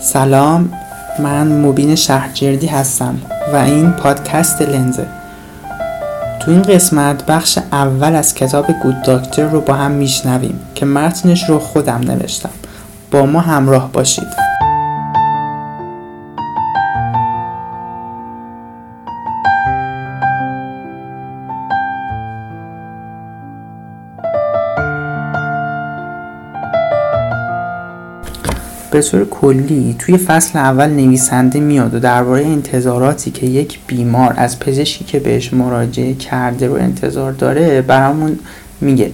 سلام من مبین شهرجردی هستم و این پادکست لنزه. تو این قسمت بخش اول از کتاب گود داکتر رو با هم میشنویم که متنش رو خودم نوشتم. با ما همراه باشید. به طور کلی توی فصل اول نویسنده میاد و درباره انتظاراتی که یک بیمار از پزشکی که بهش مراجعه کرده رو انتظار داره برامون میگه.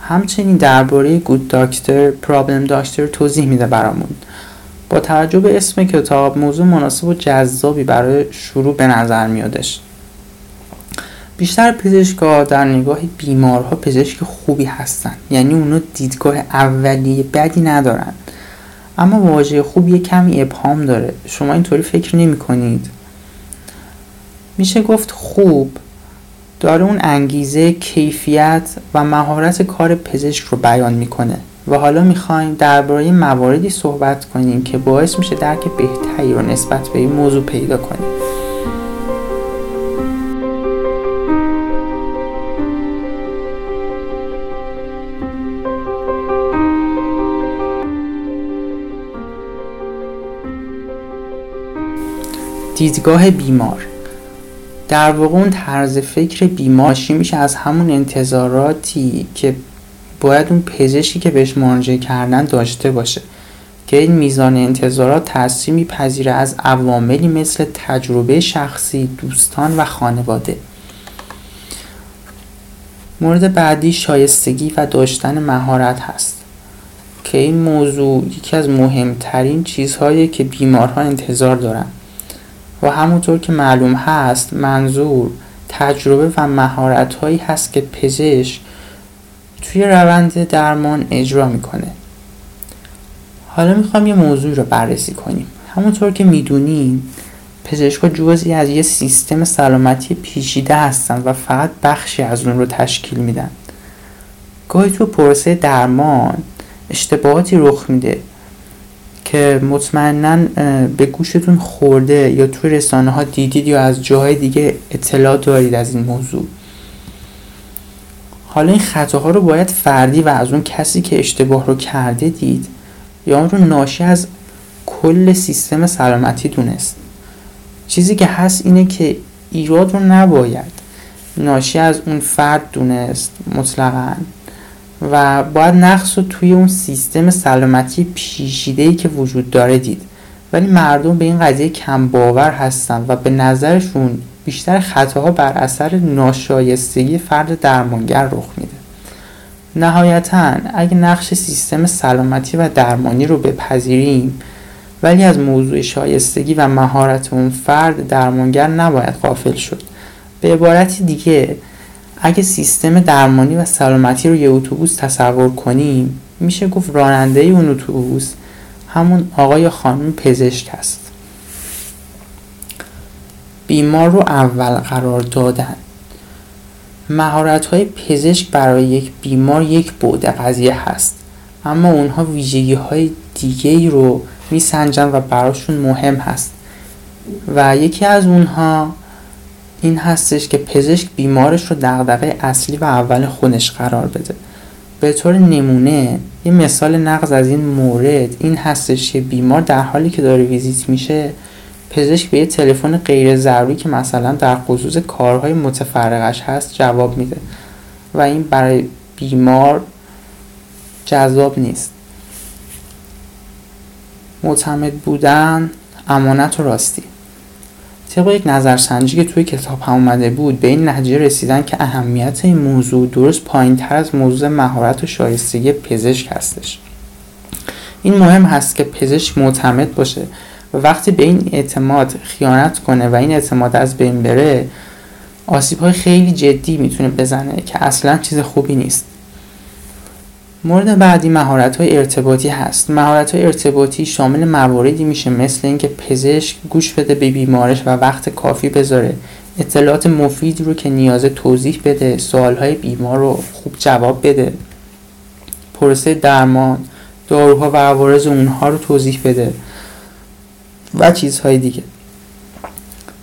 همچنین درباره گود داکتر پرابلم داکتر توضیح میده برامون. با توجه به اسم کتاب موضوع مناسب و جذابی برای شروع به نظر میادش. بیشتر پزشکا در نگاه بیمارها پزشک خوبی هستن. یعنی اونا دیدگاه اولیه بدی ندارن. اما واژه خوب یه کمی ابهام داره. شما اینطوری فکر نمی کنید میشه گفت خوب. داره اون انگیزه کیفیت و مهارت کار پزشک رو بیان می‌کنه. و حالا می‌خوایم درباره مواردی صحبت کنیم که باعث میشه درک بهتری رو نسبت به این موضوع پیدا کنیم. دیدگاه بیمار. در واقع اون طرز فکر بیماشی میشه؟ از همون انتظاراتی که باید اون پزشکی که بهش مراجعه کردن داشته باشه. که این میزان انتظارات تاثیر میپذیره از عواملی مثل تجربه شخصی دوستان و خانواده. مورد بعدی شایستگی و داشتن مهارت هست. که این موضوع یکی از مهمترین چیزهایی که بیمارها انتظار دارن. و همونطور که معلوم هست منظور تجربه و مهارت هایی هست که پزشک توی روند درمان اجرا می‌کنه. حالا می‌خوام یه موضوع رو بررسی کنیم. همونطور که می‌دونین پزشکا جزئی از یه سیستم سلامتی پیچیده هستن و فقط بخشی از اون رو تشکیل میدن. گاهی تو پروسه درمان اشتباهاتی رخ میده که مطمئنا به گوشتون خورده یا توی رسانه ها دیدید یا از جاهای دیگه اطلاع دارید از این موضوع. حالا این خطاها رو باید فردی و از اون کسی که اشتباه رو کرده دید یا اون رو ناشی از کل سیستم سلامتی دونست. چیزی که هست اینه که ایراد رو نباید ناشی از اون فرد دونست مطلقا. و باید نقص رو توی اون سیستم سلامتی پیشیده که وجود داره دید. ولی مردم به این قضیه کم باور هستن و به نظرشون بیشتر خطاها بر اثر ناشایستگی فرد درمانگر رخ میده. نهایتا اگه نقش سیستم سلامتی و درمانی رو بپذیریم ولی از موضوع شایستگی و مهارت اون فرد درمانگر نباید غافل شد. به عبارتی دیگه اگه سیستم درمانی و سلامتی رو یه اتوبوس تصور کنیم میشه گفت راننده اون اتوبوس همون آقای یا خانم پزشک هست بیمار رو اول قرار دادن. مهارت های پزشک برای یک بیمار یک بعد قضیه هست اما اونها ویژگی های دیگه ای رو میسنجن و براشون مهم هست. و یکی از اونها این هستش که پزشک بیمارش رو دغدغه اصلی و اول خودش قرار بده. به طور نمونه یه مثال نقض از این مورد این هستش که بیمار در حالی که داره ویزیت میشه پزشک به یه تلفن غیر ضروری که مثلا در خصوص کارهای متفرقش هست جواب میده. و این برای بیمار جذاب نیست. معتمد بودن امانت و راستی. طبق یک نظرسنجی که توی کتاب هم اومده بود به این نتیجه رسیدن که اهمیت این موضوع درست پایین تر از موضوع مهارت و شایستگی پزشک هستش. این مهم هست که پزشک معتمد باشه و وقتی به این اعتماد خیانت کنه و این اعتماد از بین بره آسیب های خیلی جدی می‌تونه بزنه که اصلا چیز خوبی نیست. مورد بعدی مهارت های ارتباطی هست. مهارت های ارتباطی شامل مواردی میشه مثل اینکه پزشک گوش بده به بیمارش و وقت کافی بذاره. اطلاعات مفید رو که نیازه توضیح بده های بیمار رو خوب جواب بده. پروسه درمان داروها و عوارض اونها رو توضیح بده و چیزهای دیگه.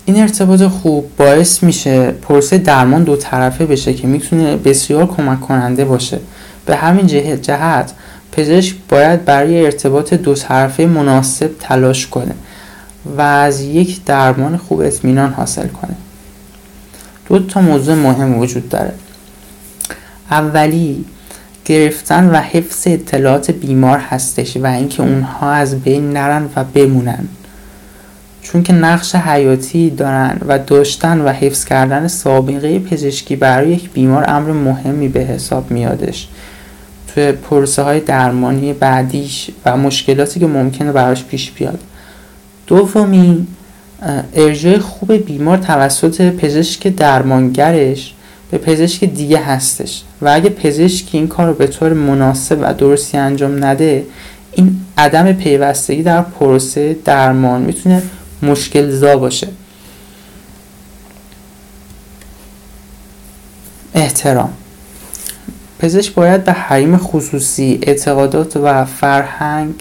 این ارتباط خوب باعث میشه پروسه درمان دو طرفه بشه که می‌تونه بسیار کمک کننده باشه. به همین جهت پزشک باید برای ارتباط دو طرفه مناسب تلاش کنه و از یک درمان خوب اطمینان حاصل کنه. دو تا موضوع مهم وجود داره. اولی گرفتن و حفظ اطلاعات بیمار هستش و اینکه اونها از بین نرن و بمونن. چون که نقش حیاتی دارن و داشتن و حفظ کردن سابقه پزشکی برای یک بیمار امر مهمی به حساب میادش. توی پروسه های درمانی بعدیش و مشکلاتی که ممکنه براش پیش بیاد. دومی ارجاع خوب بیمار توسط پزشک درمانگرش به پزشک دیگه هستش و اگه پزشک این کار رو به طور مناسب و درستی انجام نده این عدم پیوستگی در پروسه درمان می‌تونه مشکل زا باشه. احترام. پزشک باید به حریم خصوصی اعتقادات و فرهنگ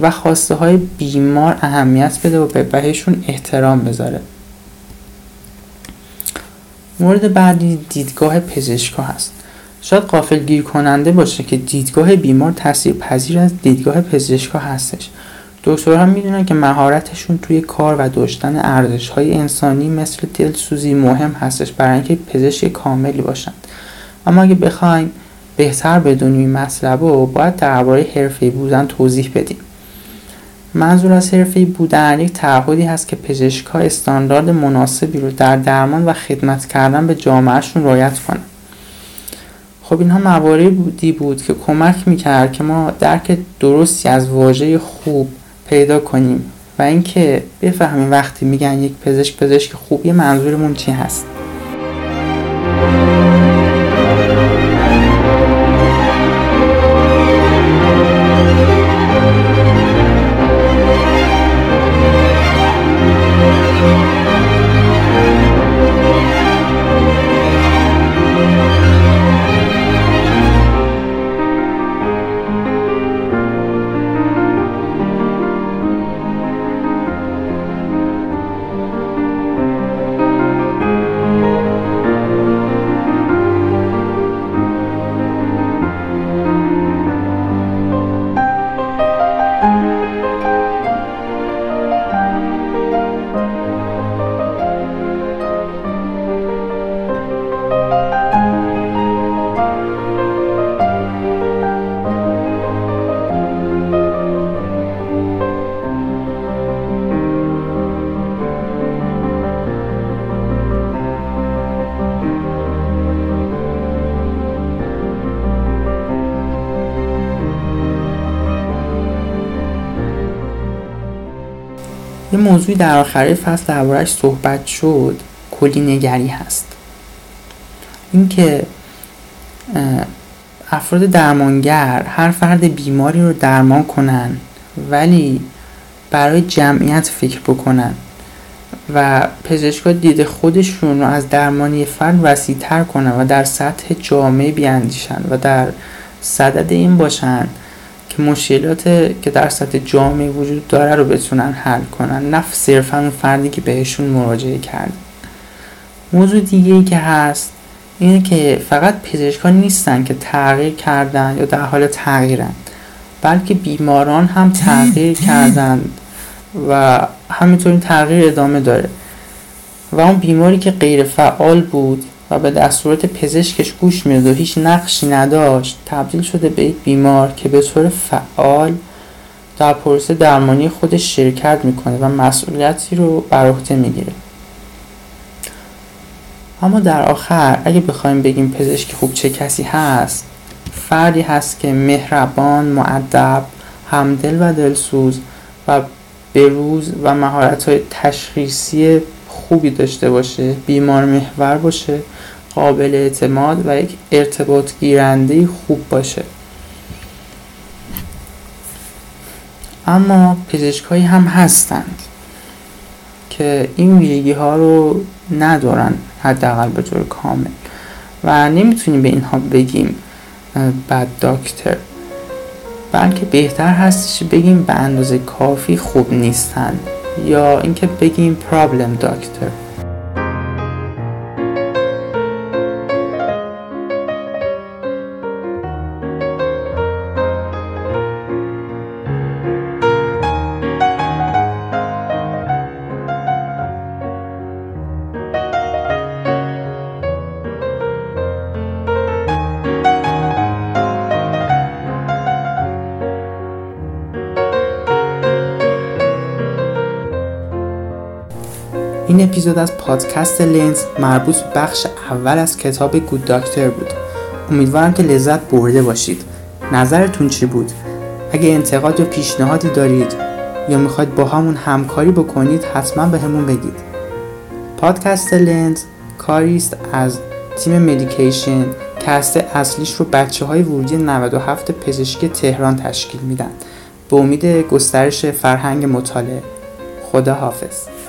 و خواسته های بیمار اهمیت بده و به بهشون احترام بذاره. مورد بعدی دیدگاه پزشکا هست. شاید قافل گیر کننده باشه که دیدگاه بیمار تاثیر پذیر از دیدگاه پزشکا هستش. دکترها می‌دونن که مهارتشون توی کار و داشتن ارزش های انسانی مثل دلسوزی مهم هستش برای اینکه پزشک کاملی باشند. اما اگه بخوایم بهتر بدونیم مطلب رو باید درباره حرفه بودن توضیح بدیم. منظور از حرفه بودن یک تعهدی هست که پزشکها استاندارد مناسبی رو در درمان و خدمت کردن به جامعهشون رعایت کنند خب اینها مواردی بود که کمک می‌کرد که ما درک درستی از واژه خوب پیدا کنیم و اینکه بفهمیم وقتی میگن یک پزشک پزشک خوبی منظورمون چی هست. یه موضوعی در آخر فصل دربارهش صحبت شد. کلی نگری هست. اینکه افراد درمانگر هر فرد بیماری رو درمان کنن ولی برای جمعیت فکر بکنن و پزشکا دید خودشون رو از درمانی فرد وسیع تر کنن و در سطح جامعه بیاندیشن و در صدد این باشن. که مشکلات که در سطح جامعه وجود داره رو بتونن حل کنن. نه صرفا اون فردی که بهشون مراجعه کرد. موضوع دیگه ای که هست اینه که فقط پزشکان نیستن که تغییر کردن یا در حال تغییرن بلکه بیماران هم تغییر کردن و همینطور این تغییر ادامه داره. و اون بیماری که غیر فعال بود و به دستورات پزشکش گوش می‌داد و هیچ نقشی نداشت. تبدیل شده به یک بیمار که به طور فعال در پروسه درمانی خودش شرکت می‌کنه و مسئولیتی رو بر عهده می‌گیره. اما در آخر اگه بخوایم بگیم پزشک خوب چه کسی هست فردی هست که مهربان، معدب، همدل و دلسوز و بروز و مهارت های تشخیصی خوبی داشته باشه بیمار محور باشه قابل اعتماد و یک ارتباط گیرنده خوب باشه. اما پزشکایی هم هستند که این ویژگی ها رو ندارن حداقل به طور کامل و نمی‌تونیم به اینها بگیم بد داکتر بلکه بهتر هستش بگیم به اندازه کافی خوب نیستند یا اینکه بگیم پرابلم داکتر این اپیزود از پادکست لنز مربوط به بخش اول از کتاب Good Doctor بود. امیدوارم که لذت برده باشید. نظرتون چی بود؟ اگه انتقاد یا پیشنهادی دارید یا می‌خواید باهامون همکاری بکنید حتما بهمون بگید. پادکست لنز کاری است از تیم Medication که هسته اصلیش رو بچه های ورودی 97 پزشکی تهران تشکیل میدن. به امید گسترش فرهنگ مطالعه. خدا حافظ